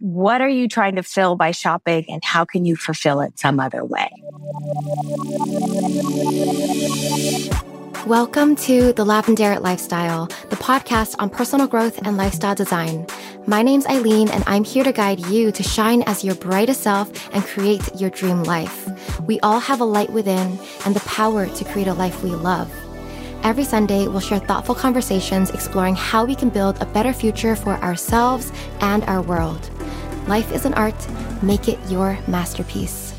what are you trying to fill by shopping and how can you fulfill it some other way? Welcome to The Lavendaire Lifestyle, the podcast on personal growth and lifestyle design. My name's Eileen, and I'm here to guide you to shine as your brightest self and create your dream life. We all have a light within and the power to create a life we love. Every Sunday, we'll share thoughtful conversations exploring how we can build a better future for ourselves and our world. Life is an art, make it your masterpiece.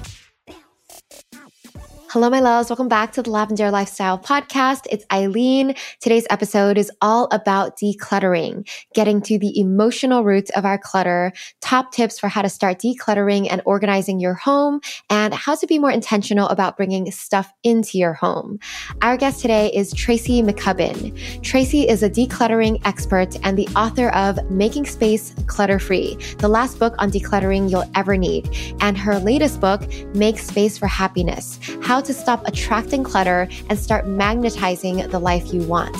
Hello, my loves. Welcome back to the Lavendaire Lifestyle Podcast. It's Eileen. Today's episode is all about decluttering, getting to the emotional roots of our clutter, top tips for how to start decluttering and organizing your home, and how to be more intentional about bringing stuff into your home. Our guest today is Tracy McCubbin. Tracy is a decluttering expert and the author of Making Space Clutter Free, the last book on decluttering you'll ever need, and her latest book, Make Space for Happiness, how to stop attracting clutter and start magnetizing the life you want.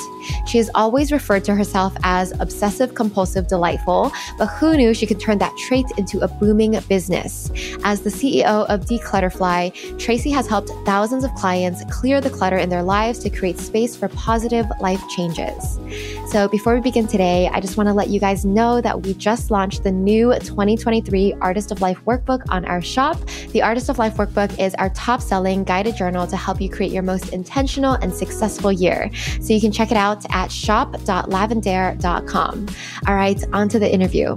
She has always referred to herself as obsessive compulsive delightful, but who knew she could turn that trait into a booming business? As the CEO of dClutterfly, Tracy has helped thousands of clients clear the clutter in their lives to create space for positive life changes. So before we begin today, I just want to let you guys know that we just launched the new 2023 Artist of Life workbook on our shop. The Artist of Life workbook is our top selling guided journal to help you create your most intentional and successful year. So you can check it out at shop.lavendaire.com. All right, on to the interview.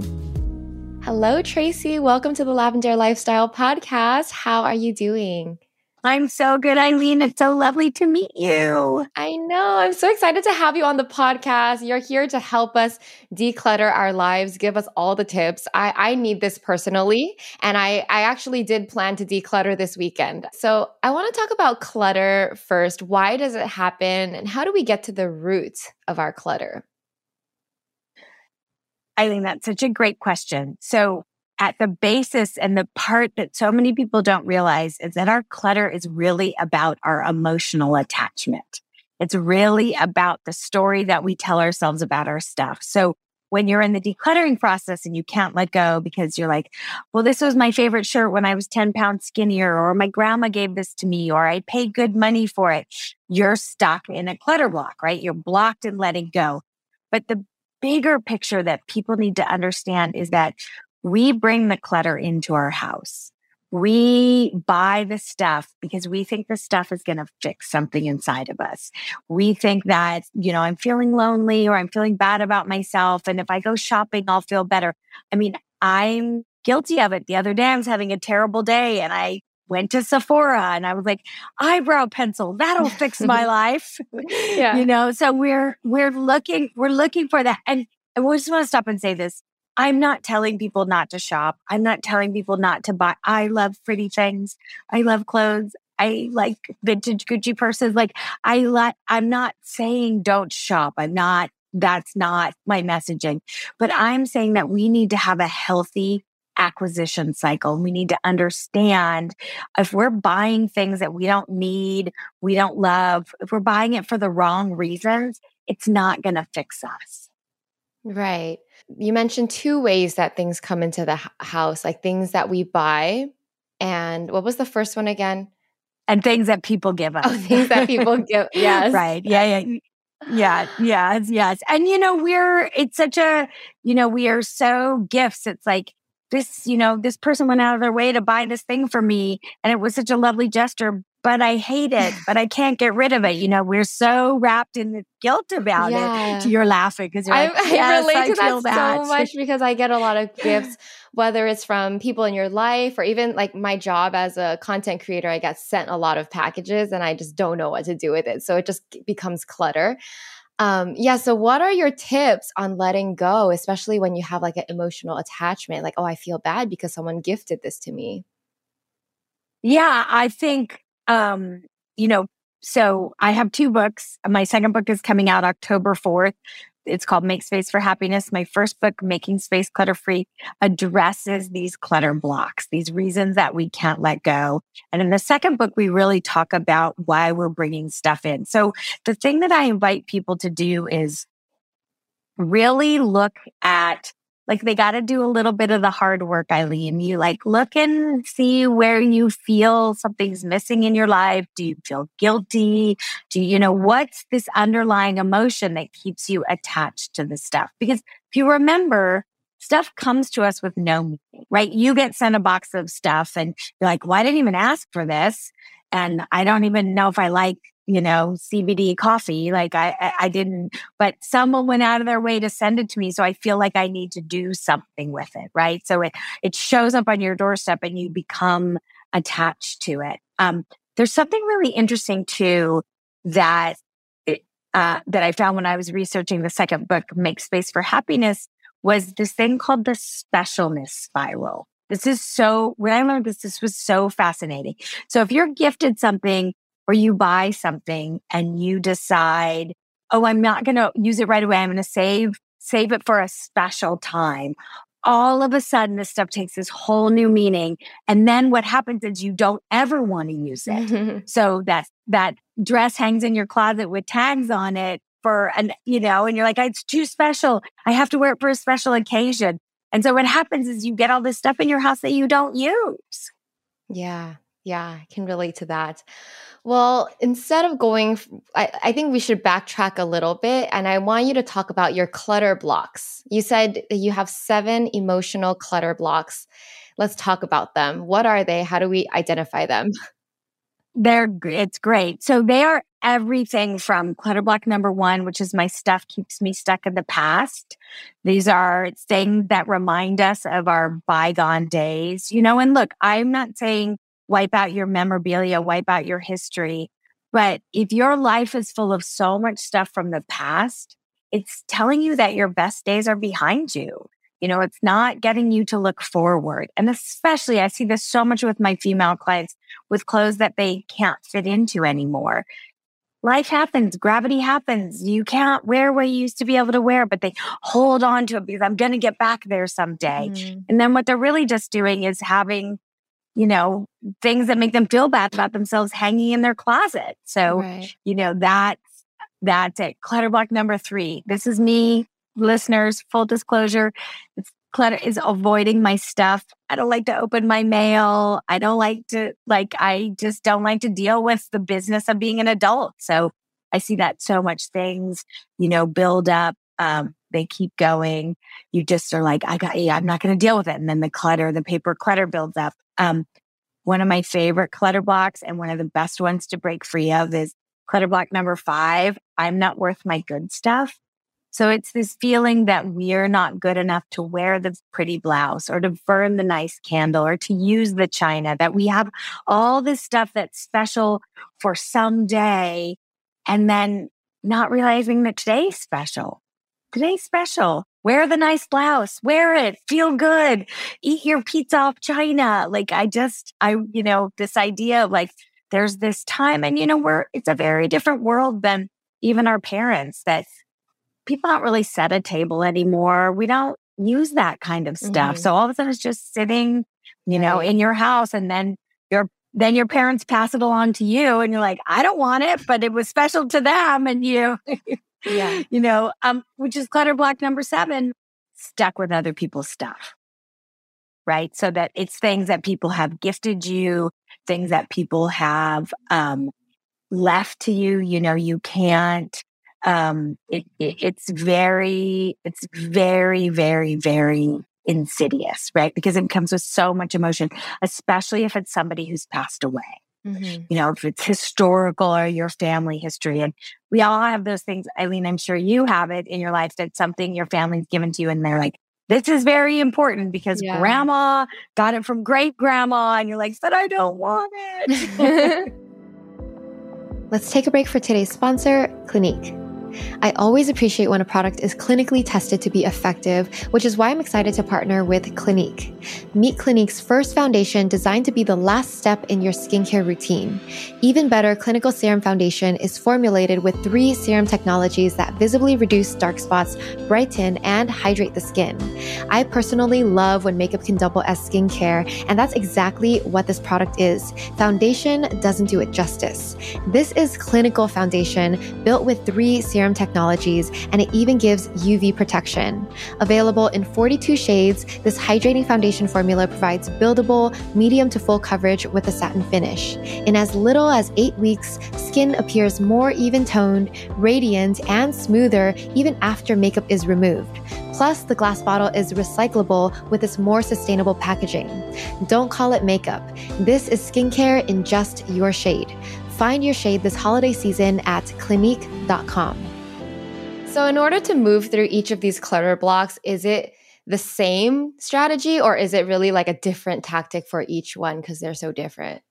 Hello, Tracy. Welcome to the Lavendaire Lifestyle Podcast. How are you doing? I'm so good, Eileen. It's so lovely to meet you. I know. I'm so excited to have you on the podcast. You're here to help us declutter our lives, give us all the tips. I, I need this personally. And I, I actually did plan to declutter this weekend. So I want to talk about clutter first. Why does it happen? And how do we get to the root of our clutter? Eileen, that's such a great question. So at the basis and the part that so many people don't realize is that our clutter is really about our emotional attachment. It's really about the story that we tell ourselves about our stuff. So when you're in the decluttering process and you can't let go because you're like, well, this was my favorite shirt when I was 10 pounds skinnier, or my grandma gave this to me, or I paid good money for it. You're stuck in a clutter block, right? You're blocked in letting go. But the bigger picture that people need to understand is that we bring the clutter into our house. We buy the stuff because we think the stuff is going to fix something inside of us. We think that, you know, I'm feeling lonely or I'm feeling bad about myself. And if I go shopping, I'll feel better. I mean, I'm guilty of it. The other day, I was having a terrible day and I went to Sephora and I was like, eyebrow pencil, that'll fix my life. yeah. You know, so we're, we're looking, we're looking for that. And I just want to stop and say this. I'm not telling people not to shop. I'm not telling people not to buy. I love pretty things. I love clothes. I like vintage Gucci purses. Like I like, I'm not saying don't shop. I'm not, that's not my messaging, but I'm saying that we need to have a healthy acquisition cycle. We need to understand if we're buying things that we don't need, we don't love, if we're buying it for the wrong reasons, it's not going to fix us. Right. You mentioned two ways that things come into the house, like things that we buy. And what was the first one again? And things that people give oh, us. Oh, things that people give. Yes. right. Yeah. Yeah. Yeah. Yes. Yes. And, you know, we're, it's such a, you know, we are so gifts. It's like, this, you know, this person went out of their way to buy this thing for me. And it was such a lovely gesture, but I hate it, but I can't get rid of it. You know, we're so wrapped in the guilt about yeah. it. You're laughing because you're I, like, yes, I relate I to that, that, so much because I get a lot of gifts, whether it's from people in your life or even like my job as a content creator. I get sent a lot of packages and I just don't know what to do with it. So it just becomes clutter. Um, yeah. So, what are your tips on letting go, especially when you have like an emotional attachment? Like, oh, I feel bad because someone gifted this to me. Yeah, I think um, you know, so I have two books. My second book is coming out October 4th. It's called Make Space for Happiness. My first book, Making Space Clutter Free, addresses these clutter blocks, these reasons that we can't let go. And in the second book, we really talk about why we're bringing stuff in. So the thing that I invite people to do is really look at like they got to do a little bit of the hard work, Eileen. You like look and see where you feel something's missing in your life. Do you feel guilty? Do you know what's this underlying emotion that keeps you attached to the stuff? Because if you remember, stuff comes to us with no meaning, right? You get sent a box of stuff and you're like, well, didn't even ask for this. And I don't even know if I like you know, CBD coffee. Like I, I didn't, but someone went out of their way to send it to me. So I feel like I need to do something with it. Right. So it, it shows up on your doorstep and you become attached to it. Um, there's something really interesting too that, uh, that I found when I was researching the second book, Make Space for Happiness, was this thing called the specialness spiral. This is so, when I learned this, this was so fascinating. So if you're gifted something or you buy something and you decide, oh, I'm not going to use it right away. I'm going to save, save it for a special time. All of a sudden, this stuff takes this whole new meaning. And then what happens is you don't ever want to use it. so that, that dress hangs in your closet with tags on it for an, you know, and you're like, it's too special. I have to wear it for a special occasion. And so what happens is you get all this stuff in your house that you don't use. Yeah. Yeah. I can relate to that. Well, instead of going, I, I, think we should backtrack a little bit. And I want you to talk about your clutter blocks. You said that you have seven emotional clutter blocks. Let's talk about them. What are they? How do we identify them? They're, it's great. So they are everything from clutter block number one, which is my stuff keeps me stuck in the past. These are things that remind us of our bygone days, you know, and look, I'm not saying wipe out your memorabilia, wipe out your history. But if your life is full of so much stuff from the past, it's telling you that your best days are behind you. You know, it's not getting you to look forward. And especially, I see this so much with my female clients with clothes that they can't fit into anymore. Life happens, gravity happens. You can't wear what you used to be able to wear, but they hold on to it because I'm going to get back there someday. Mm-hmm. And then what they're really just doing is having you know, things that make them feel bad about themselves hanging in their closet. So, right. you know, that's, that's it. Clutter block number three. This is me, listeners, full disclosure. It's clutter is avoiding my stuff. I don't like to open my mail. I don't like to, like, I just don't like to deal with the business of being an adult. So I see that so much things, you know, build up. Um, they keep going. You just are like, I got, yeah, I'm not going to deal with it. And then the clutter, the paper clutter builds up. Um, one of my favorite clutter blocks and one of the best ones to break free of is clutter block number five. I'm not worth my good stuff. So it's this feeling that we're not good enough to wear the pretty blouse or to burn the nice candle or to use the china, that we have all this stuff that's special for someday and then not realizing that today's special. Today's special. Wear the nice blouse, wear it, feel good, eat your pizza off China. Like I just, I, you know, this idea of like, there's this time and, you know, we're, it's a very different world than even our parents that people don't really set a table anymore. We don't use that kind of stuff. Mm-hmm. So all of a sudden it's just sitting, you know, right. in your house and then your then your parents pass it along to you and you're like, I don't want it, but it was special to them. And you yeah. You know, um, which is clutter block number seven, stuck with other people's stuff. Right. So that it's things that people have gifted you, things that people have um, left to you. You know, you can't, um, it, it, it's very, it's very, very, very insidious, right? Because it comes with so much emotion, especially if it's somebody who's passed away. Mm-hmm. You know, if it's historical or your family history. And we all have those things. Eileen, I'm sure you have it in your life that something your family's given to you and they're like, this is very important because yeah. grandma got it from great grandma. And you're like, but I don't want it. Let's take a break for today's sponsor, Clinique. I always appreciate when a product is clinically tested to be effective, which is why I'm excited to partner with Clinique. Meet Clinique's first foundation designed to be the last step in your skincare routine. Even better, Clinical Serum Foundation is formulated with three serum technologies that visibly reduce dark spots, brighten, and hydrate the skin. I personally love when makeup can double as skincare, and that's exactly what this product is. Foundation doesn't do it justice. This is clinical foundation built with three serum serum technologies, and it even gives UV protection. Available in 42 shades, this hydrating foundation formula provides buildable, medium to full coverage with a satin finish. In as little as eight weeks, skin appears more even toned, radiant, and smoother even after makeup is removed. Plus, the glass bottle is recyclable with its more sustainable packaging. Don't call it makeup. This is skincare in just your shade. Find your shade this holiday season at clinique.com. So, in order to move through each of these clutter blocks, is it the same strategy or is it really like a different tactic for each one because they're so different?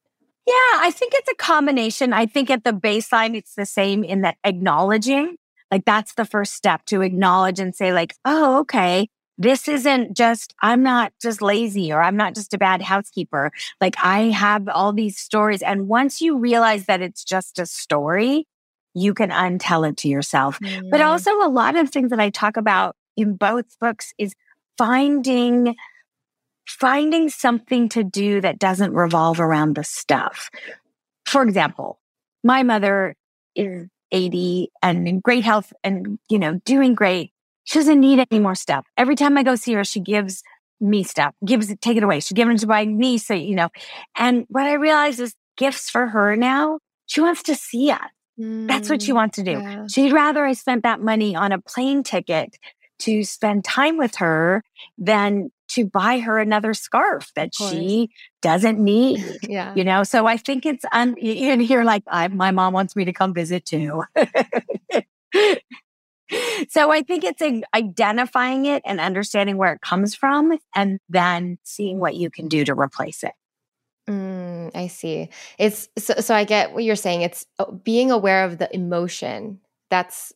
Yeah, I think it's a combination. I think at the baseline, it's the same in that acknowledging like that's the first step to acknowledge and say like, oh, okay. This isn't just, I'm not just lazy or I'm not just a bad housekeeper. Like I have all these stories. And once you realize that it's just a story, you can untell it to yourself. Mm. But also a lot of things that I talk about in both books is finding finding something to do that doesn't revolve around the stuff. For example, my mother is 80 and in great health and, you know, doing great. She doesn't need any more stuff. Every time I go see her, she gives me stuff, gives it, take it away. She gives it to my niece, so, you know. And what I realize is gifts for her now, she wants to see us. Mm, That's what she mm, wants to do. Yeah. She'd rather I spent that money on a plane ticket to spend time with her than to buy her another scarf that she doesn't need. yeah. You know, so I think it's un- in here like I, my mom wants me to come visit too. so I think it's a, identifying it and understanding where it comes from and then seeing what you can do to replace it. Mm, I see. It's so, so I get what you're saying. It's uh, being aware of the emotion. That's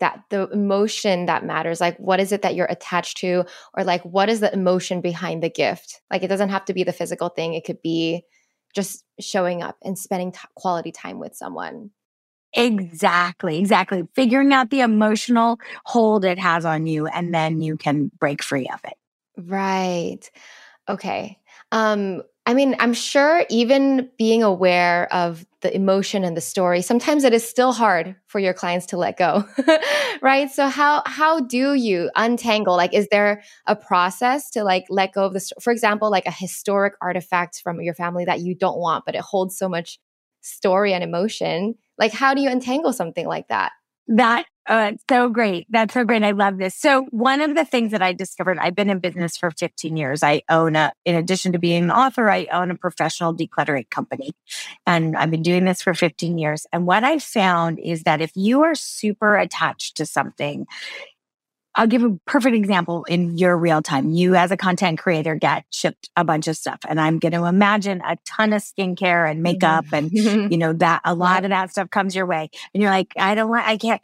that the emotion that matters like what is it that you're attached to or like what is the emotion behind the gift like it doesn't have to be the physical thing it could be just showing up and spending t- quality time with someone exactly exactly figuring out the emotional hold it has on you and then you can break free of it right okay um I mean, I'm sure even being aware of the emotion and the story, sometimes it is still hard for your clients to let go. right? So how how do you untangle? Like is there a process to like let go of the for example, like a historic artifact from your family that you don't want but it holds so much story and emotion? Like how do you untangle something like that? That uh, so great. That's so great. I love this. So one of the things that I discovered, I've been in business for 15 years. I own a, in addition to being an author, I own a professional decluttering company and I've been doing this for 15 years. And what I found is that if you are super attached to something, I'll give a perfect example in your real time. You as a content creator get shipped a bunch of stuff and I'm going to imagine a ton of skincare and makeup and you know that a lot of that stuff comes your way and you're like I don't want I can't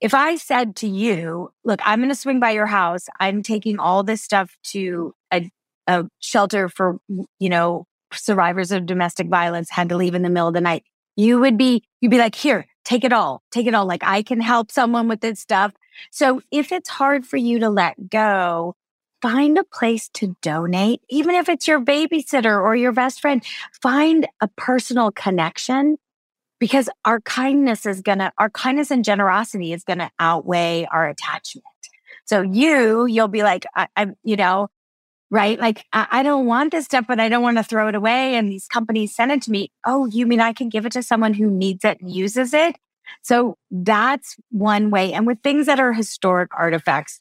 if I said to you, look, I'm going to swing by your house. I'm taking all this stuff to a, a shelter for, you know, survivors of domestic violence had to leave in the middle of the night. You would be, you'd be like, here, take it all, take it all. Like I can help someone with this stuff. So if it's hard for you to let go, find a place to donate, even if it's your babysitter or your best friend, find a personal connection because our kindness is gonna, our kindness and generosity is gonna outweigh our attachment. So you, you'll be like, I, am you know, right? Like, I, I don't want this stuff, but I don't want to throw it away. And these companies send it to me. Oh, you mean I can give it to someone who needs it and uses it? So that's one way. And with things that are historic artifacts,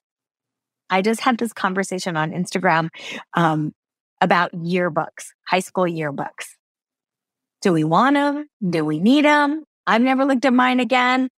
I just had this conversation on Instagram um, about yearbooks, high school yearbooks. Do we want them? Do we need them? I've never looked at mine again.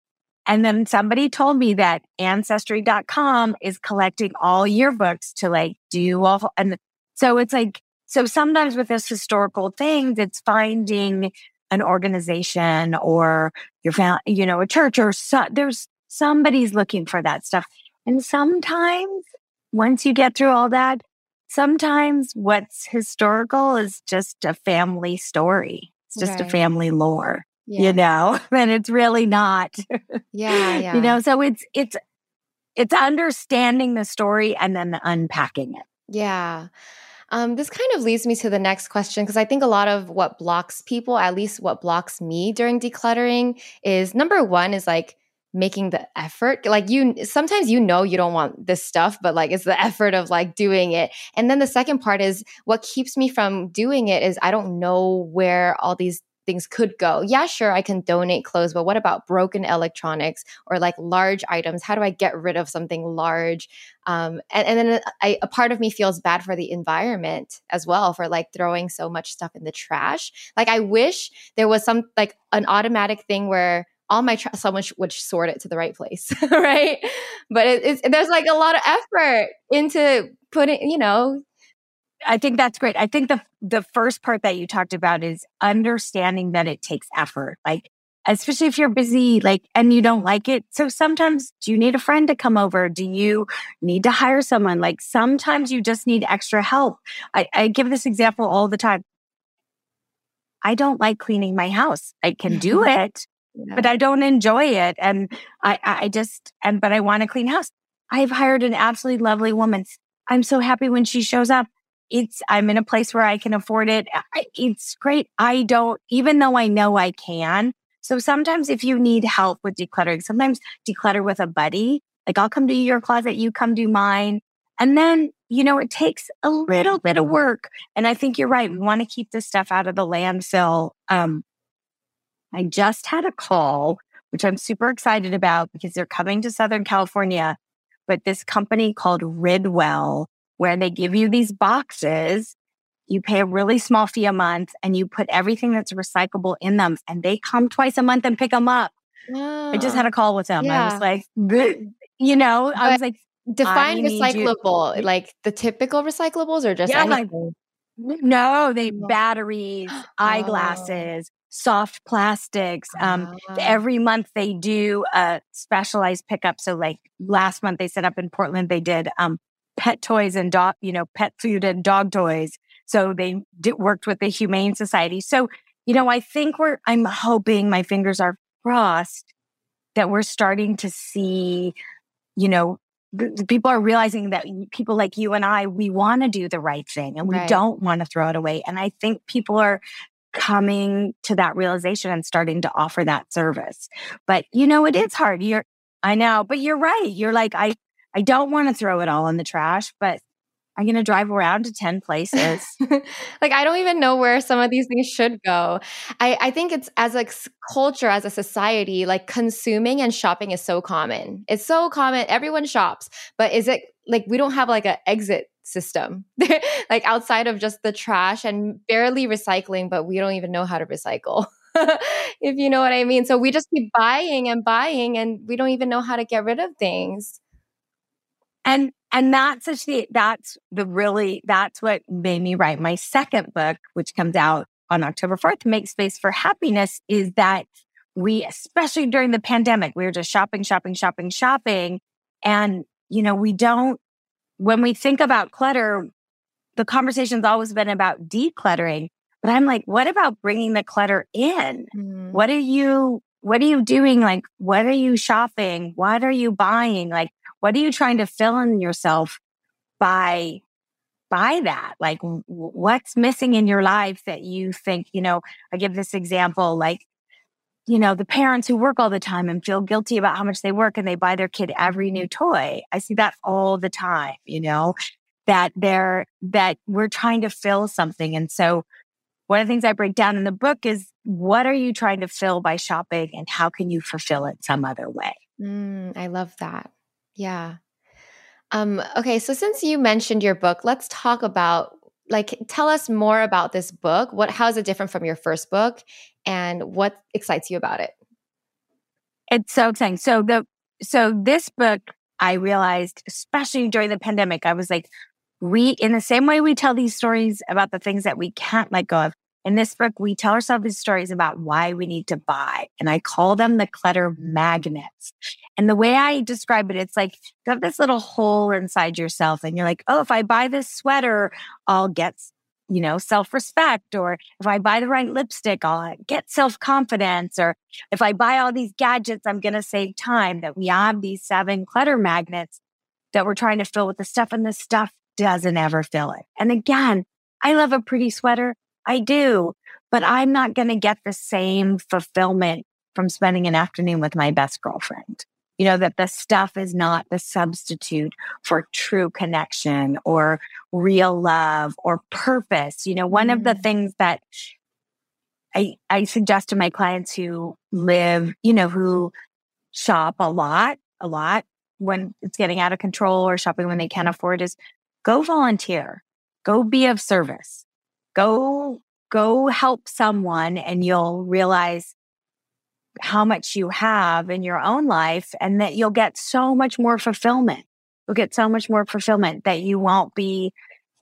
And then somebody told me that ancestry.com is collecting all yearbooks to like do all. And so it's like, so sometimes with this historical things, it's finding an organization or your family, you know, a church or so, there's somebody's looking for that stuff. And sometimes once you get through all that, sometimes what's historical is just a family story. It's just right. a family lore, yeah. you know, and it's really not. yeah, yeah. You know, so it's it's it's understanding the story and then unpacking it. Yeah. Um, this kind of leads me to the next question because I think a lot of what blocks people, at least what blocks me during decluttering, is number one is like making the effort like you sometimes you know you don't want this stuff but like it's the effort of like doing it. And then the second part is what keeps me from doing it is i don't know where all these things could go. Yeah sure i can donate clothes but what about broken electronics or like large items? How do i get rid of something large? Um, and, and then I, a part of me feels bad for the environment as well for like throwing so much stuff in the trash. Like i wish there was some like an automatic thing where all my tra- someone sh- would sort it to the right place, right? But it, it's there's like a lot of effort into putting, you know. I think that's great. I think the the first part that you talked about is understanding that it takes effort. Like especially if you're busy like and you don't like it so sometimes do you need a friend to come over do you need to hire someone like sometimes you just need extra help I, I, give this example all the time i don't like cleaning my house i can do it but I don't enjoy it. And I, I just, and, but I want a clean house. I've hired an absolutely lovely woman. I'm so happy when she shows up. It's, I'm in a place where I can afford it. It's great. I don't, even though I know I can. So sometimes if you need help with decluttering, sometimes declutter with a buddy. Like I'll come to your closet, you come do mine. And then, you know, it takes a little bit of work. And I think you're right. We want to keep this stuff out of the landfill. Um, I just had a call, which I'm super excited about because they're coming to Southern California. But this company called Ridwell, where they give you these boxes, you pay a really small fee a month and you put everything that's recyclable in them and they come twice a month and pick them up. Oh, I just had a call with them. Yeah. I was like, you know, I was like, define recyclable, like the typical recyclables or just yeah, anything? Like, no, they batteries, oh. eyeglasses, soft plastics. Um, uh-huh. Every month they do a specialized pickup. So like last month they set up in Portland, they did um, pet toys and dog, you know, pet food and dog toys. So they did, worked with the Humane Society. So, you know, I think we're, I'm hoping my fingers are crossed that we're starting to see, you know, people are realizing that people like you and I, we want to do the right thing and we right. don't want to throw it away. And I think people are coming to that realization and starting to offer that service. But you know, it is hard. You're, I know, but you're right. You're like, I, I don't want to throw it all in the trash, but I'm going to drive around to 10 places. like, I don't even know where some of these things should go. I, I think it's as a culture, as a society, like consuming and shopping is so common. It's so common. Everyone shops, but is it like we don't have like an exit system. Like outside of just the trash and barely recycling but we don't even know how to recycle if you know what i mean. So we just keep buying and buying and we don't even know how to get rid of things. And and that's actually that's the really that's what made me write my second book which comes out on october 4th make space for happiness is that we especially during the pandemic we were just shopping shopping shopping shopping. And you know we don't when we think about clutter, the conversation's always been about decluttering. But I'm like, what about bringing the clutter in? Mm-hmm. What are you, what are you doing? Like, what are you shopping? What are you buying? Like, what are you trying to fill in yourself by, by that? Like, what's missing in your life that you think, you know, I give this example, like, you know, the parents who work all the time and feel guilty about how much they work and they buy their kid every new toy. I see that all the time, you know, that they're, that we're trying to fill something. And so one of the things I break down in the book is what are you trying to fill by shopping and how can you fulfill it some other way? Mm, I love that. Yeah. Um, okay, so since you mentioned your book, let's talk about like tell us more about this book. What how is it different from your first book and what excites you about it? It's so exciting. So the so this book I realized especially during the pandemic I was like we in the same way we tell these stories about the things that we can't let go of in this book, we tell ourselves these stories about why we need to buy. And I call them the clutter magnets. And the way I describe it, it's like you have this little hole inside yourself, and you're like, oh, if I buy this sweater, I'll get, you know, self respect. Or if I buy the right lipstick, I'll uh, get self confidence. Or if I buy all these gadgets, I'm going to save time. That we have these seven clutter magnets that we're trying to fill with the stuff, and the stuff doesn't ever fill it. And again, I love a pretty sweater. I do, but I'm not going to get the same fulfillment from spending an afternoon with my best girlfriend. You know, that the stuff is not the substitute for true connection or real love or purpose. You know, one of the mm. things that I, I suggest to my clients who live, you know, who shop a lot, a lot when it's getting out of control or shopping when they can't afford is go volunteer, go be of service, go, go help someone and you'll realize how much you have in your own life and that you'll get so much more fulfillment. You'll get so much more fulfillment that you won't be,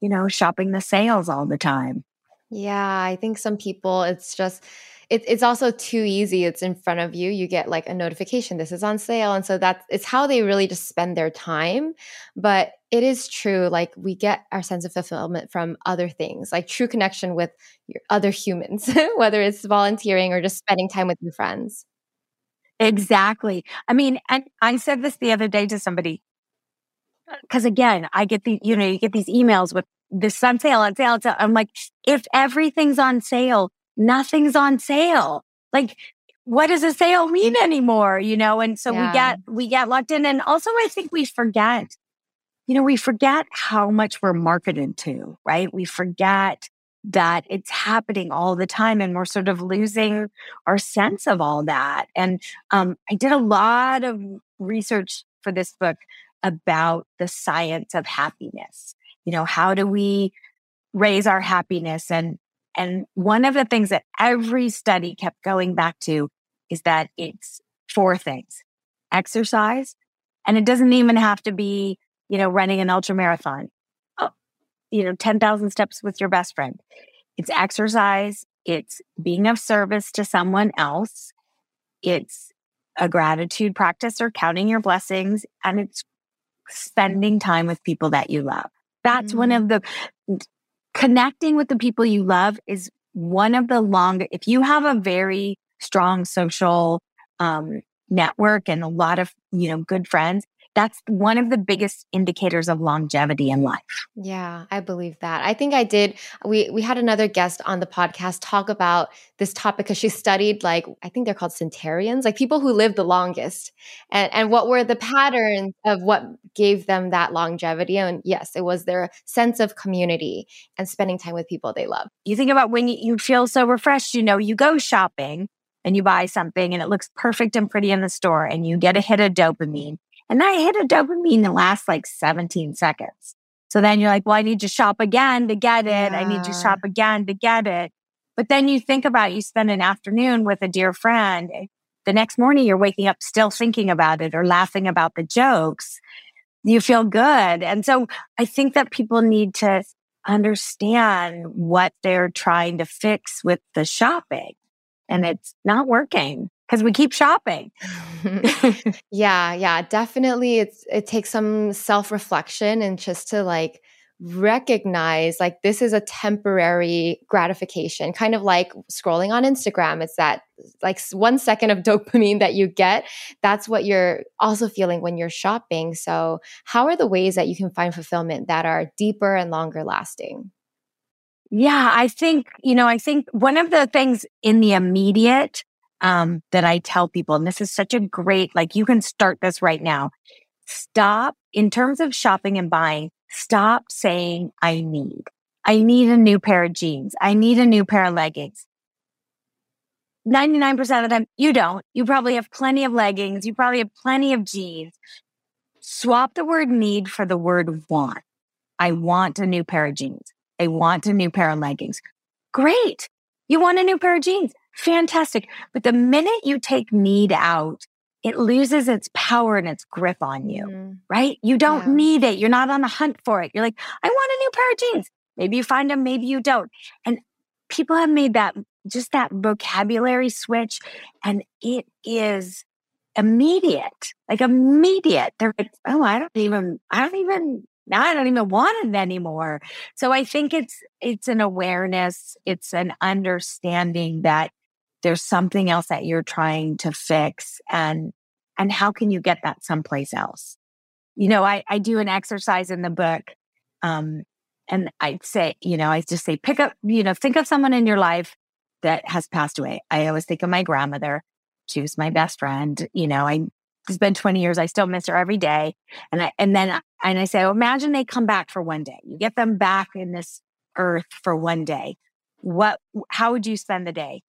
you know, shopping the sales all the time. Yeah, I think some people, it's just, it, it's also too easy. It's in front of you. You get like a notification, this is on sale. And so that's, it's how they really just spend their time. But it is true. Like we get our sense of fulfillment from other things, like true connection with your other humans, whether it's volunteering or just spending time with your friends. Exactly. I mean, and I said this the other day to somebody because again, I get the, you know, you get these emails with this on sale, on sale, on sale. I'm like, if everything's on sale, nothing's on sale. Like, what does a sale mean anymore? You know, and so yeah. we get we get locked in. And also I think we forget, you know, we forget how much we're marketed to, right? We forget that it's happening all the time and we're sort of losing our sense of all that. And um, I did a lot of research for this book about the science of happiness you know how do we raise our happiness and and one of the things that every study kept going back to is that it's four things exercise and it doesn't even have to be you know running an ultra marathon oh, you know 10,000 steps with your best friend it's exercise it's being of service to someone else it's a gratitude practice or counting your blessings and it's spending time with people that you love that's mm-hmm. one of the connecting with the people you love is one of the long, if you have a very strong social um, network and a lot of, you know, good friends, that's one of the biggest indicators of longevity in life. Yeah, I believe that. I think I did. We we had another guest on the podcast talk about this topic because she studied like I think they're called centenarians, like people who live the longest, and and what were the patterns of what gave them that longevity. And yes, it was their sense of community and spending time with people they love. You think about when you feel so refreshed. You know, you go shopping and you buy something and it looks perfect and pretty in the store, and you get a hit of dopamine and I hit a dopamine that lasts like 17 seconds. So then you're like, well, I need to shop again to get it. Yeah. I need to shop again to get it. But then you think about you spend an afternoon with a dear friend. Eh, the next morning you're waking up still thinking about it or laughing about the jokes. You feel good. And so I think that people need to understand what they're trying to fix with the shopping and it's not working because we keep shopping. yeah, yeah, definitely. It's it takes some self reflection and just to like recognize like this is a temporary gratification kind of like scrolling on instagram it's that like one second of dopamine that you get that's what you're also feeling when you're shopping so how are the ways that you can find fulfillment that are deeper and longer lasting yeah i think you know i think one of the things in the immediate um, that I tell people, and this is such a great, like, you can start this right now. Stop in terms of shopping and buying, stop saying, I need. I need a new pair of jeans. I need a new pair of leggings. 99% of the time, you don't. You probably have plenty of leggings. You probably have plenty of jeans. Swap the word need for the word want. I want a new pair of jeans. I want a new pair of leggings. Great. You want a new pair of jeans fantastic. But the minute you take need out, it loses its power and its grip on you, mm right? You don't yeah. need it. You're not on a hunt for it. You're like, I want a new pair of jeans. Maybe you find them, maybe you don't. And people have made that just that vocabulary switch and it is immediate, like immediate. They're like, oh, I don't even, I don't even now I don't even want it anymore. So I think it's it's an awareness, it's an understanding that there's something else that you're trying to fix and and how can you get that someplace else you know i i do an exercise in the book um and I'd say you know i just say pick up you know think of someone in your life that has passed away i always think of my grandmother She was my best friend. You know, I it's been 20 years. I still miss her every day. And I and then and I say, imagine they come back for one day. You get them back in this earth for one day. What how would you spend the day?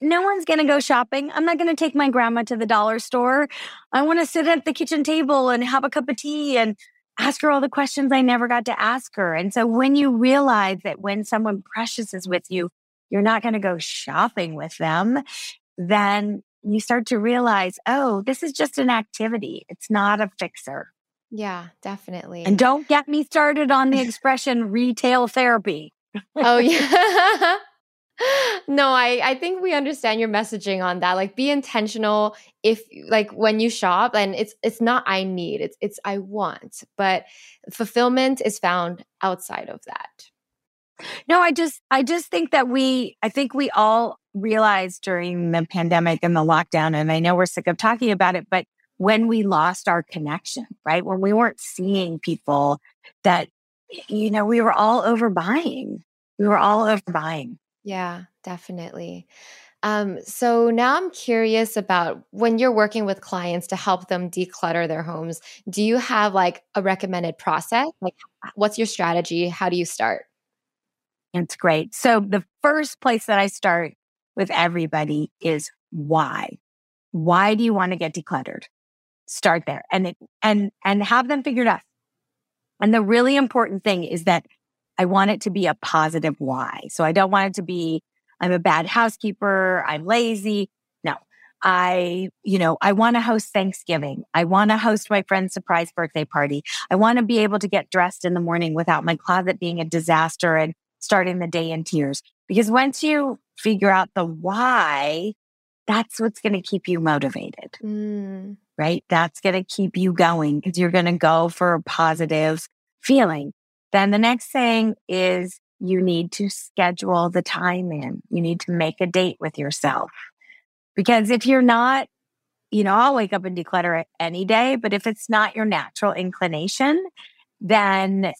No one's going to go shopping. I'm not going to take my grandma to the dollar store. I want to sit at the kitchen table and have a cup of tea and ask her all the questions I never got to ask her. And so when you realize that when someone precious is with you, you're not going to go shopping with them, then you start to realize, oh, this is just an activity. It's not a fixer. Yeah, definitely. And don't get me started on the expression retail therapy. oh, yeah. no, I, I think we understand your messaging on that. Like be intentional if like when you shop and it's it's not I need, it's it's I want. But fulfillment is found outside of that. No, I just I just think that we I think we all realized during the pandemic and the lockdown, and I know we're sick of talking about it, but when we lost our connection, right? When we weren't seeing people that, you know, we were all overbuying. We were all overbuying. Yeah, definitely. Um, so now I'm curious about when you're working with clients to help them declutter their homes, do you have like a recommended process? Like, what's your strategy? How do you start? It's great. So the first place that I start with everybody is why. Why do you want to get decluttered? Start there and it, and and have them figured out. And the really important thing is that I want it to be a positive why. So I don't want it to be I'm a bad housekeeper, I'm lazy. No. I, you know, I want to host Thanksgiving. I want to host my friend's surprise birthday party. I want to be able to get dressed in the morning without my closet being a disaster and starting the day in tears. Because once you figure out the why, that's what's going to keep you motivated. Mm. Right? That's going to keep you going because you're going to go for a positive feeling. Then the next thing is you need to schedule the time in. You need to make a date with yourself. Because if you're not, you know, I'll wake up and declutter it any day, but if it's not your natural inclination, then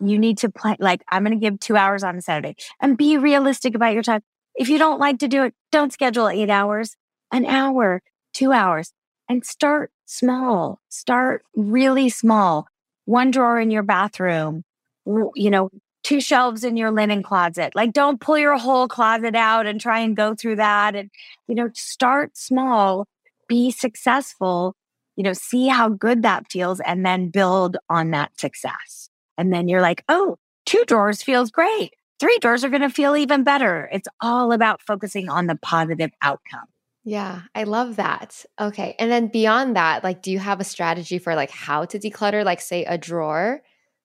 you need to plan, like, I'm going to give two hours on a Saturday and be realistic about your time. If you don't like to do it, don't schedule eight hours, an hour, two hours, and start small. Start really small. One drawer in your bathroom, you know, two shelves in your linen closet. Like, don't pull your whole closet out and try and go through that. And, you know, start small, be successful, you know, see how good that feels, and then build on that success. And then you're like, oh, two drawers feels great. Three drawers are going to feel even better. It's all about focusing on the positive outcome. Yeah, I love that. Okay. And then beyond that, like, do you have a strategy for like how to declutter, like, say, a drawer?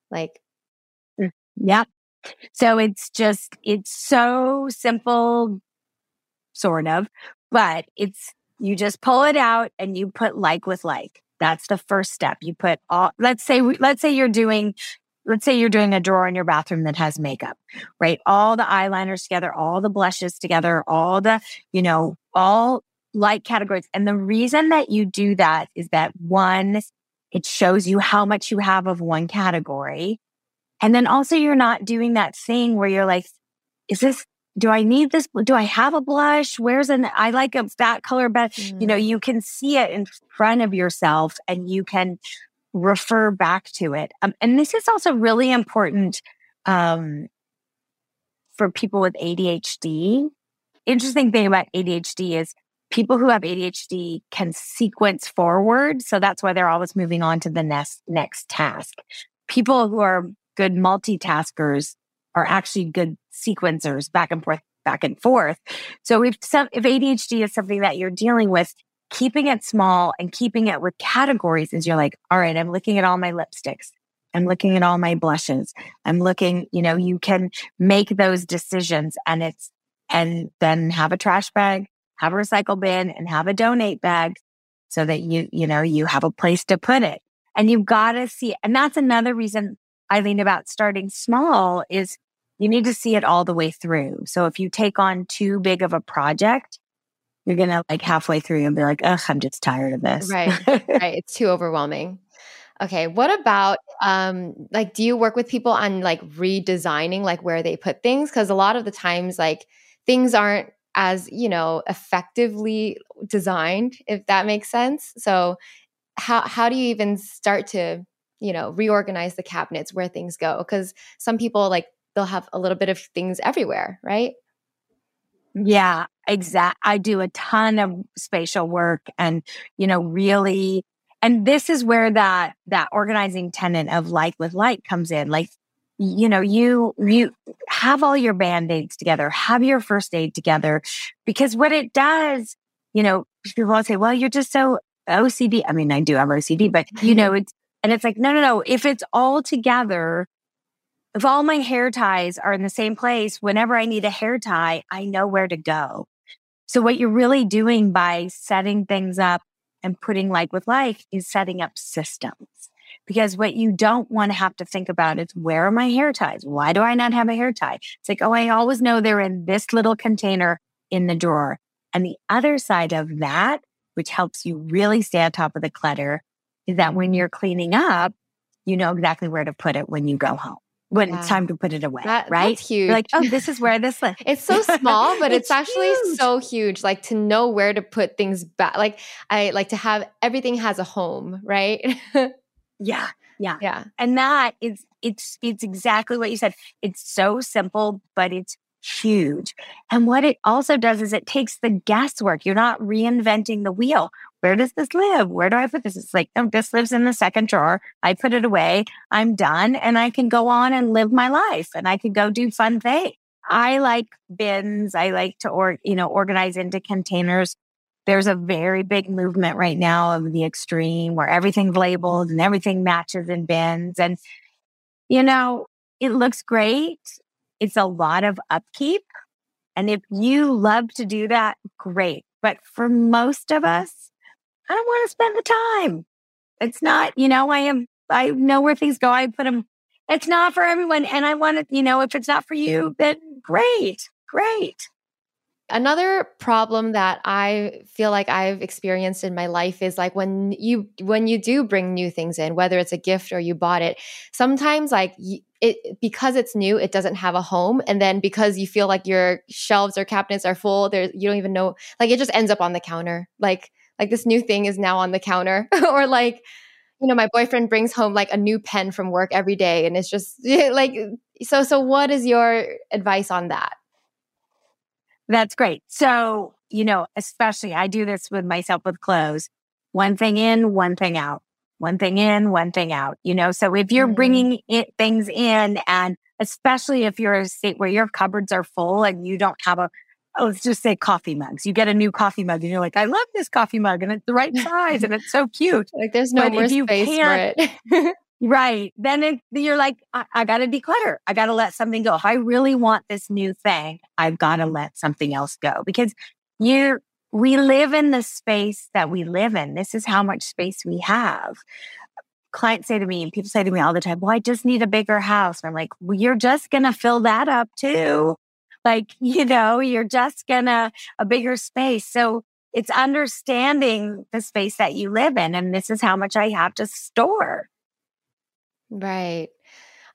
Like, mm, yeah. So it's just, it's so simple, sort of, but it's, you just pull it out and you put like with like. That's the first step. You put all, let's say, let's say you're doing let's say you're doing a drawer in your bathroom that has makeup, right? All the eyeliners together, all the blushes together, all the, you know, all light categories. And the reason that you do that is that one, it shows you how much you have of one category. And then also you're not doing that thing where you're like, is this, do I need this? Do I have a blush? Where's an, I like a, that color better. Mm. You know, mm. you can see it in front of yourself and you can refer back to it. Um, and this is also really important um, for people with ADHD. Interesting thing about ADHD is people who have ADHD can sequence forward. So that's why they're always moving on to the next, next task. People who are good multitaskers are actually good sequencers back and forth, back and forth. So if some, if ADHD is something that you're dealing with, keeping it small and keeping it with categories is you're like, all right, I'm looking at all my lipsticks. I'm looking at all my blushes. I'm looking, you know, you can make those decisions and it's, and then have a trash bag, have a recycle bin and have a donate bag so that you, you know, you have a place to put it. And you've got to see, and that's another reason I Eileen about starting small is you need to see it all the way through. So if you take on too big of a project, you're gonna like halfway through and be like, ugh, I'm just tired of this. Right. right. It's too overwhelming. Okay. What about um like do you work with people on like redesigning like where they put things? Because a lot of the times like things aren't as you know effectively designed, if that makes sense. So how how do you even start to, you know, reorganize the cabinets where things go? Because some people like they'll have a little bit of things everywhere, right? Yeah, exact. I do a ton of spatial work and, you know, really, and this is where that, that organizing tenet of like with light comes in. Like, you know, you, you have all your band-aids together, have your first aid together, because what it does, you know, people all say, well, you're just so OCD. I mean, I do have OCD, but you know, it's, and it's like, no, no, no. If it's all together, if all my hair ties are in the same place, whenever I need a hair tie, I know where to go. So what you're really doing by setting things up and putting like with like is setting up systems. Because what you don't want to have to think about is where are my hair ties? Why do I not have a hair tie? It's like, oh, I always know they're in this little container in the drawer. And the other side of that, which helps you really stay on top of the clutter, is that when you're cleaning up, you know exactly where to put it when you go home when yeah. it's time to put it away, that, right? That's huge. You're like, oh, this is where this lives. it's so small, but it's, it's actually huge. so huge. Like to know where to put things back. Like I like to have everything has a home, right? yeah. Yeah. Yeah. And that is it's it's exactly what you said. It's so simple, but it's huge. And what it also does is it takes the guesswork. You're not reinventing the wheel. Where does this live? Where do I put this? It's like, oh, this lives in the second drawer. I put it away. I'm done and I can go on and live my life and I can go do fun things. I like bins. I like to or, you know, organize into containers. There's a very big movement right now of the extreme where everything's labeled and everything matches in bins. And, you know, it looks great it's a lot of upkeep. And if you love to do that, great. But for most of us, I don't want to spend the time. It's not, you know, I am, I know where things go. I put them, it's not for everyone. And I want to, you know, if it's not for you, then great, great. Another problem that I feel like I've experienced in my life is like when you when you do bring new things in, whether it's a gift or you bought it, sometimes like it because it's new, it doesn't have a home, and then because you feel like your shelves or cabinets are full, there you don't even know like it just ends up on the counter. Like like this new thing is now on the counter, or like you know my boyfriend brings home like a new pen from work every day, and it's just like so. So what is your advice on that? That's great. So, you know, especially I do this with myself with clothes. One thing in, one thing out. One thing in, one thing out. You know, so if you're mm bringing it, things in and especially if you're a state where your cupboards are full and you don't have a oh, let's just say coffee mugs. You get a new coffee mug and you're like, I love this coffee mug and it's the right size and it's so cute. like there's no but more space for it. Right. Then it, you're like, I, I got to declutter. I got to let something go. If I really want this new thing, I've got to let something else go because you're, we live in the space that we live in. This is how much space we have. Clients say to me, and people say to me all the time, well, I just need a bigger house. And I'm like, well, you're just going to fill that up too. Like, you know, you're just going to a bigger space. So it's understanding the space that you live in. And this is how much I have to store. Right.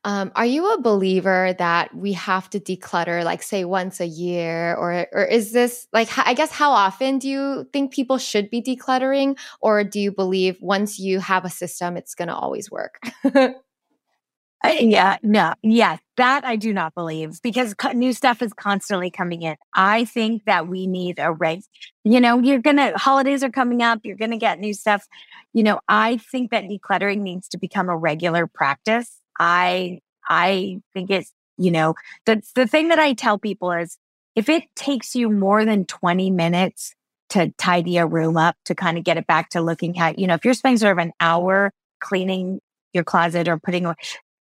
Um, are you a believer that we have to declutter, like say once a year, or or is this like I guess how often do you think people should be decluttering, or do you believe once you have a system, it's going to always work? Uh, yeah, no, yeah, that I do not believe because new stuff is constantly coming in. I think that we need a race. You know, you're gonna holidays are coming up. You're gonna get new stuff. You know, I think that decluttering needs to become a regular practice. I I think it's you know the the thing that I tell people is if it takes you more than 20 minutes to tidy a room up to kind of get it back to looking at you know if you're spending sort of an hour cleaning your closet or putting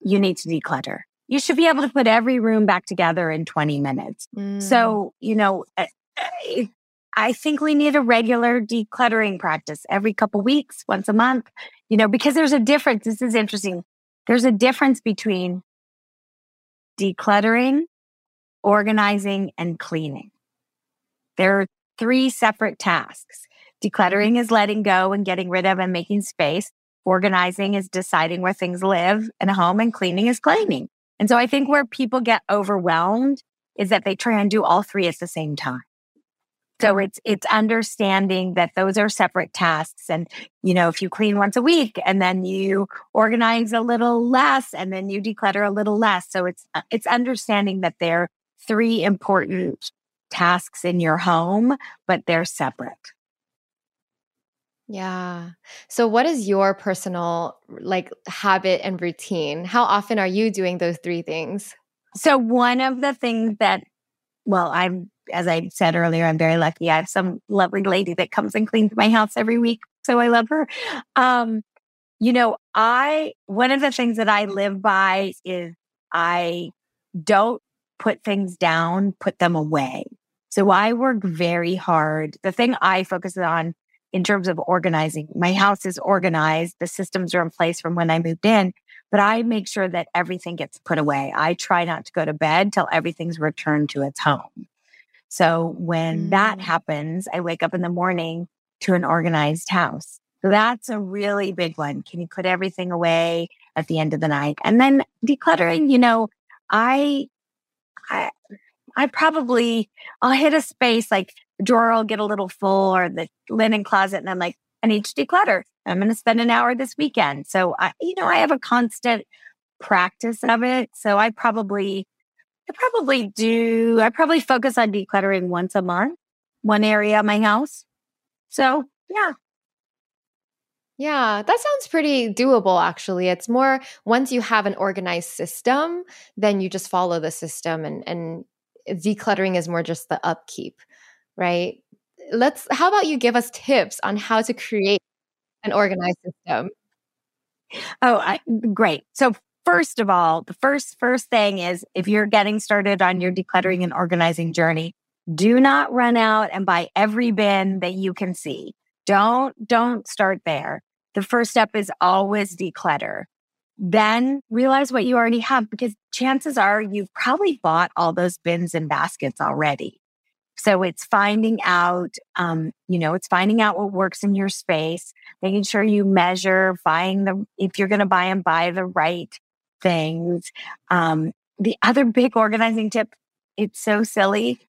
you need to declutter. You should be able to put every room back together in 20 minutes. Mm. So, you know, eh, eh, I think we need a regular decluttering practice every couple weeks, once a month, you know, because there's a difference. This is interesting. There's a difference between decluttering, organizing, and cleaning. There are three separate tasks. Decluttering is letting go and getting rid of and making space. Organizing is deciding where things live in a home and cleaning is cleaning. And so I think where people get overwhelmed is that they try and do all three at the same time. So it's it's understanding that those are separate tasks and you know if you clean once a week and then you organize a little less and then you declutter a little less so it's uh, it's understanding that they're three important tasks in your home but they're separate. Yeah. So what is your personal like habit and routine? How often are you doing those three things? So one of the things that well, I'm as I said earlier, I'm very lucky. I have some lovely lady that comes and cleans my house every week. So I love her. Um, you know, I, one of the things that I live by is I don't put things down, put them away. So I work very hard. The thing I focus on in terms of organizing, my house is organized. The systems are in place from when I moved in, but I make sure that everything gets put away. I try not to go to bed till everything's returned to its home. So when mm. that happens, I wake up in the morning to an organized house. So that's a really big one. Can you put everything away at the end of the night? And then decluttering, you know, I, I, I probably, I'll hit a space like drawer will get a little full or the linen closet. And I'm like, I need to declutter. I'm going to spend an hour this weekend. So I, you know, I have a constant practice of it. So I probably I probably do. I probably focus on decluttering once a month, one area of my house. So, yeah. Yeah, that sounds pretty doable actually. It's more once you have an organized system, then you just follow the system and and decluttering is more just the upkeep, right? Let's how about you give us tips on how to create an organized system? Oh, I, great. So first of all, the first first thing is if you're getting started on your decluttering and organizing journey, do not run out and buy every bin that you can see. Don't don't start there. The first step is always declutter. Then realize what you already have because chances are you've probably bought all those bins and baskets already. So it's finding out, um, you know, it's finding out what works in your space, making sure you measure, buying the, if you're going to buy and buy the right things. Um, the other big organizing tip, it's so silly.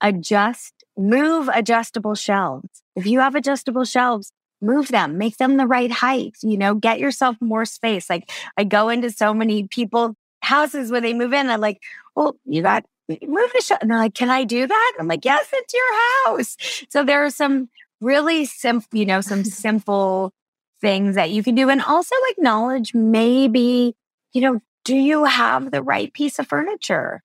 Adjust, move adjustable shelves. If you have adjustable shelves, move them, make them the right height, you know, get yourself more space. Like I go into so many people houses where they move in. I'm like, well, you got move the shelf. And they're like, can I do that? I'm like, yes, it's your house. So there are some really simple, you know, some simple things that you can do and also acknowledge maybe you know, do you have the right piece of furniture?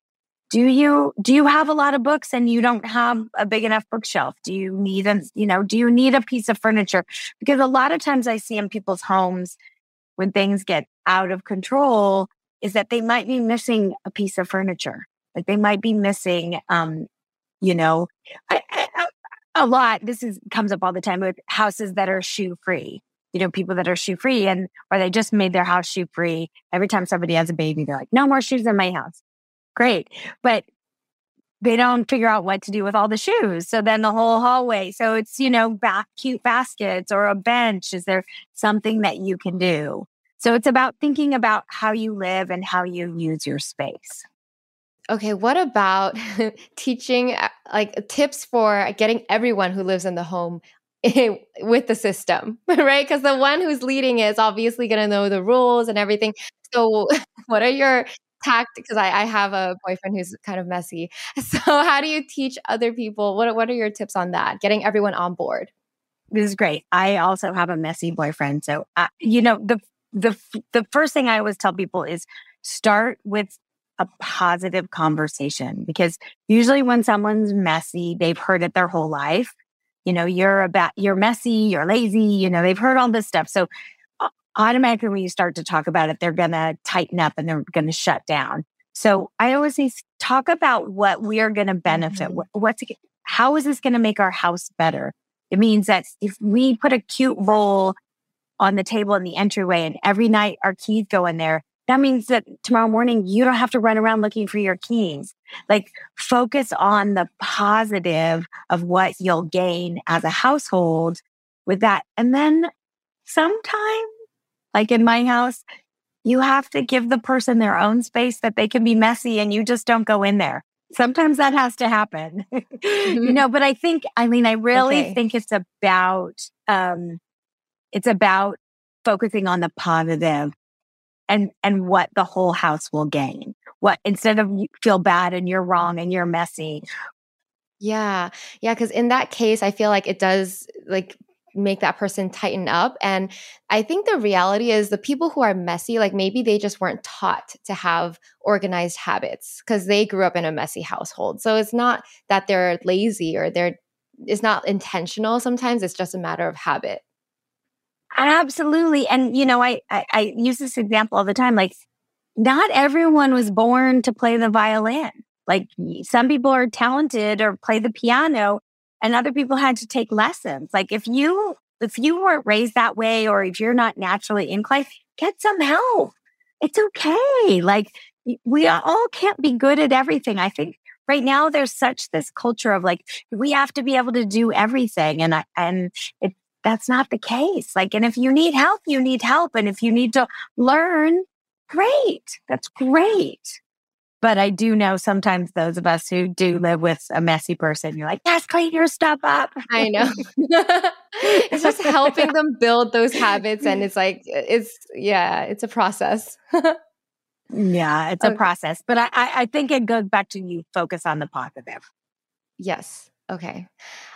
Do you do you have a lot of books and you don't have a big enough bookshelf? Do you need a you know, do you need a piece of furniture? Because a lot of times I see in people's homes when things get out of control is that they might be missing a piece of furniture. Like they might be missing um, you know, I, I, a lot. This is comes up all the time with houses that are shoe free you know, people that are shoe free and or they just made their house shoe free. Every time somebody has a baby, they're like, no more shoes in my house. Great. But they don't figure out what to do with all the shoes. So then the whole hallway. So it's, you know, back cute baskets or a bench. Is there something that you can do? So it's about thinking about how you live and how you use your space. Okay, what about teaching uh, like tips for getting everyone who lives in the home with the system, right? Because the one who's leading is obviously going to know the rules and everything. So, what are your tactics? Because I, I, have a boyfriend who's kind of messy. So, how do you teach other people? What What are your tips on that? Getting everyone on board. This is great. I also have a messy boyfriend. So, uh, you know, the the the first thing I always tell people is start with a positive conversation because usually when someone's messy, they've heard it their whole life you know, you're about, you're messy, you're lazy, you know, they've heard all this stuff. So automatically when you start to talk about it, they're going to tighten up and they're going to shut down. So I always say, talk about what we are going to benefit. Mm-hmm. What's, how is this going to make our house better? It means that if we put a cute bowl on the table in the entryway and every night our keys go in there, that means that tomorrow morning you don't have to run around looking for your keys. Like focus on the positive of what you'll gain as a household with that. And then sometime, like in my house, you have to give the person their own space that they can be messy and you just don't go in there. sometimes that has to happen. you know, but I think, I mean, I really okay. think it's about, um, it's about focusing on the positive and, and what the whole house will gain. What instead of feel bad and you're wrong and you're messy. Yeah. Yeah. Cause in that case, I feel like it does like make that person tighten up. And I think the reality is the people who are messy, like maybe they just weren't taught to have organized habits because they grew up in a messy household. So it's not that they're lazy or they're, it's not intentional. Sometimes it's just a matter of habit. Absolutely. And, you know, I, I, I use this example all the time. Like, not everyone was born to play the violin. Like, some people are talented or play the piano and other people had to take lessons. Like if you if you weren't raised that way or if you're not naturally inclined, get some help. It's okay. Like we all can't be good at everything. I think right now there's such this culture of like we have to be able to do everything and I, and it that's not the case. Like and if you need help, you need help and if you need to learn, great. That's great. But I do know sometimes those of us who do live with a messy person, you're like, yes, clean your stuff up. I know. it's just helping them build those habits. And it's like, it's, yeah, it's a process. yeah, it's a process. But I, I think it goes back to you focus on the positive. Yes. Okay.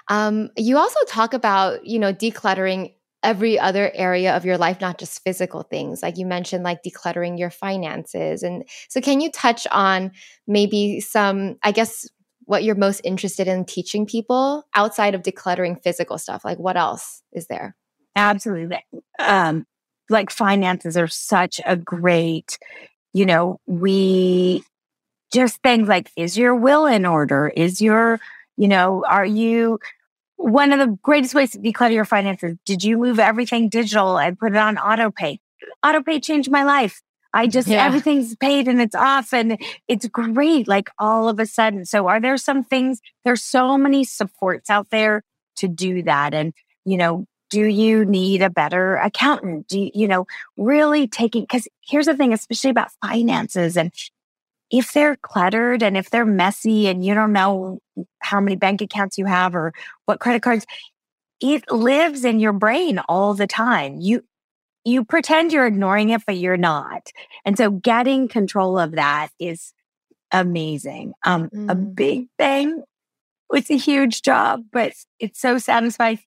Um, you also talk about, you know, decluttering every other area of your life, not just physical things. Like you mentioned, like decluttering your finances. And so, can you touch on maybe some, I guess, what you're most interested in teaching people outside of decluttering physical stuff? Like, what else is there? Absolutely. Um, like, finances are such a great, you know, we just things like, is your will in order? Is your, you know, are you one of the greatest ways to declutter your finances. Did you move everything digital and put it on auto pay? Auto pay changed my life. I just, yeah. everything's paid and it's off and it's great. Like all of a sudden. So are there some things, there's so many supports out there to do that. And, you know, do you need a better accountant? Do you, you know, really taking, cause here's the thing, especially about finances and if they're cluttered and if they're messy and you don't know how many bank accounts you have or what credit cards, it lives in your brain all the time. You you pretend you're ignoring it, but you're not. And so getting control of that is amazing. Um, mm. a big thing. It's a huge job, but it's so satisfying is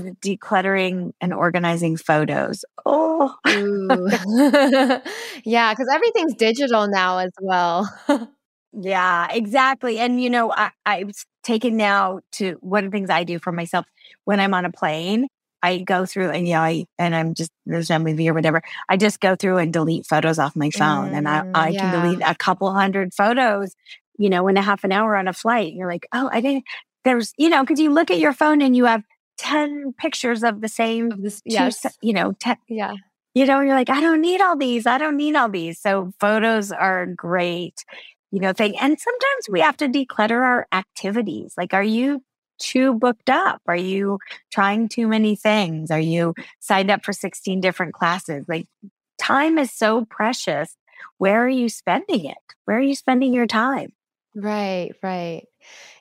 decluttering and organizing photos. Oh, yeah, because everything's digital now as well. yeah, exactly. And you know, I, I've taken now to one of the things I do for myself when I'm on a plane. I go through and yeah, I and I'm just there's no movie or whatever. I just go through and delete photos off my phone, mm, and I, I yeah. can delete a couple hundred photos, you know, in a half an hour on a flight. You're like, oh, I didn't. There's, you know, because you look at your phone and you have 10 pictures of the same, of this, yes. you know, ten, yeah. You know, you're like, I don't need all these. I don't need all these. So photos are great, you know, thing. And sometimes we have to declutter our activities. Like, are you too booked up? Are you trying too many things? Are you signed up for 16 different classes? Like, time is so precious. Where are you spending it? Where are you spending your time? Right, right.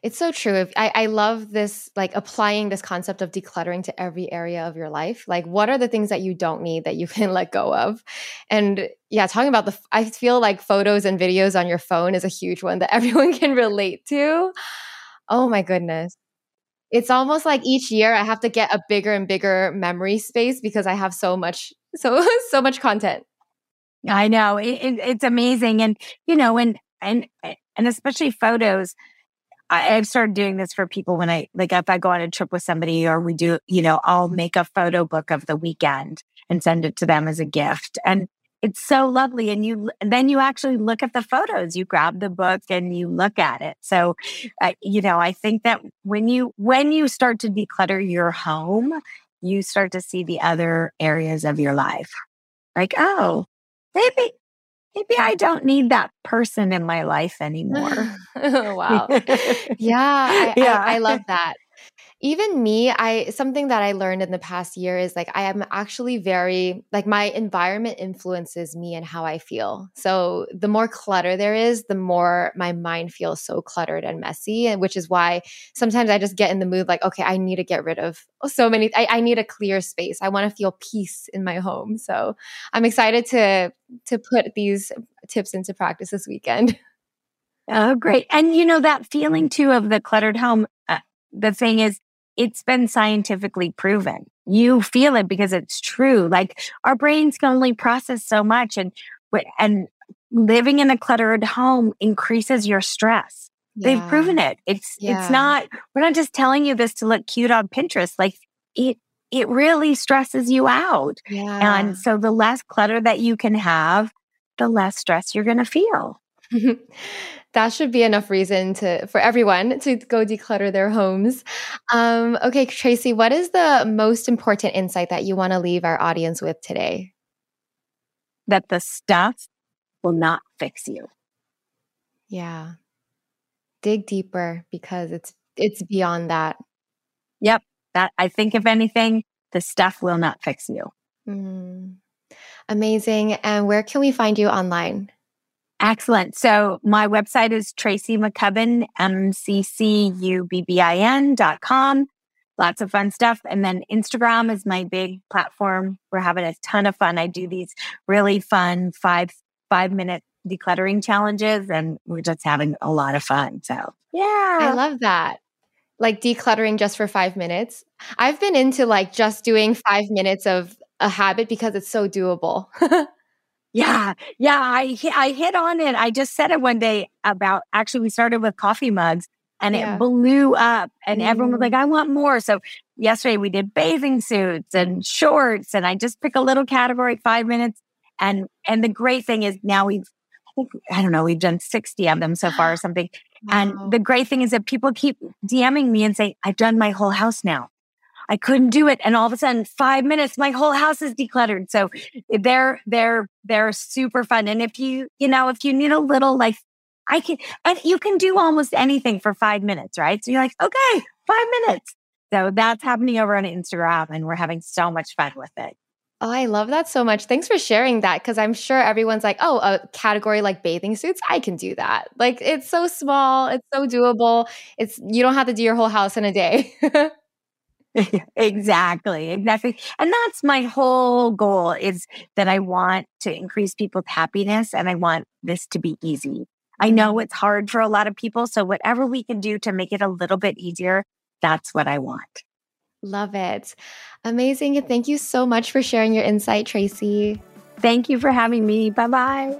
It's so true. I, I love this, like applying this concept of decluttering to every area of your life. Like, what are the things that you don't need that you can let go of? And yeah, talking about the, I feel like photos and videos on your phone is a huge one that everyone can relate to. Oh my goodness. It's almost like each year I have to get a bigger and bigger memory space because I have so much, so, so much content. I know it, it, it's amazing. And, you know, and, and, and especially photos. I, I've started doing this for people when I like if I go on a trip with somebody or we do, you know, I'll make a photo book of the weekend and send it to them as a gift. And it's so lovely. And you then you actually look at the photos. You grab the book and you look at it. So, uh, you know, I think that when you when you start to declutter your home, you start to see the other areas of your life. Like, oh, maybe maybe I don't need that person in my life anymore. Oh, wow. yeah, I, yeah. I, I, love that. Even me i something that i learned in the past year is like i am actually very like my environment influences me and how i feel. So the more clutter there is the more my mind feels so cluttered and messy and which is why sometimes i just get in the mood like okay i need to get rid of so many i, I need a clear space. I want to feel peace in my home. So i'm excited to to put these tips into practice this weekend. Oh great. And you know that feeling too of the cluttered home uh, the thing is it's been scientifically proven. You feel it because it's true. Like our brains can only process so much and and living in a cluttered home increases your stress. Yeah. They've proven it. It's yeah. it's not we're not just telling you this to look cute on Pinterest. Like it it really stresses you out. Yeah. And so the less clutter that you can have, the less stress you're going to feel. that should be enough reason to for everyone to go declutter their homes. Um, okay, Tracy, what is the most important insight that you want to leave our audience with today? That the stuff will not fix you. Yeah. Dig deeper because it's it's beyond that. Yep. That I think if anything, the stuff will not fix you. Mm. Amazing. And where can we find you online? Excellent. So my website is Tracy McCubbin, M-C-C-U-B-B-I-N dot com. Lots of fun stuff. And then Instagram is my big platform. We're having a ton of fun. I do these really fun five, five minute decluttering challenges and we're just having a lot of fun. So yeah. I love that. Like decluttering just for five minutes. I've been into like just doing five minutes of a habit because it's so doable. Yeah, yeah, I I hit on it. I just said it one day about actually we started with coffee mugs and yeah. it blew up and mm. everyone was like I want more. So yesterday we did bathing suits and shorts and I just pick a little category 5 minutes and and the great thing is now we've I think I don't know, we've done 60 of them so far or something. Wow. And the great thing is that people keep DMing me and say I've done my whole house now. I couldn't do it. And all of a sudden, five minutes, my whole house is decluttered. So they're, they're, they're super fun. And if you, you know, if you need a little like, I can, and you can do almost anything for five minutes, right? So you're like, okay, five minutes. So that's happening over on Instagram and we're having so much fun with it. Oh, I love that so much. Thanks for sharing that because I'm sure everyone's like, oh, a category like bathing suits, I can do that. Like it's so small, it's so doable. It's you don't have to do your whole house in a day. exactly exactly and that's my whole goal is that i want to increase people's happiness and i want this to be easy. I know it's hard for a lot of people so whatever we can do to make it a little bit easier that's what i want. Love it. Amazing thank you so much for sharing your insight tracy. Thank you for having me bye bye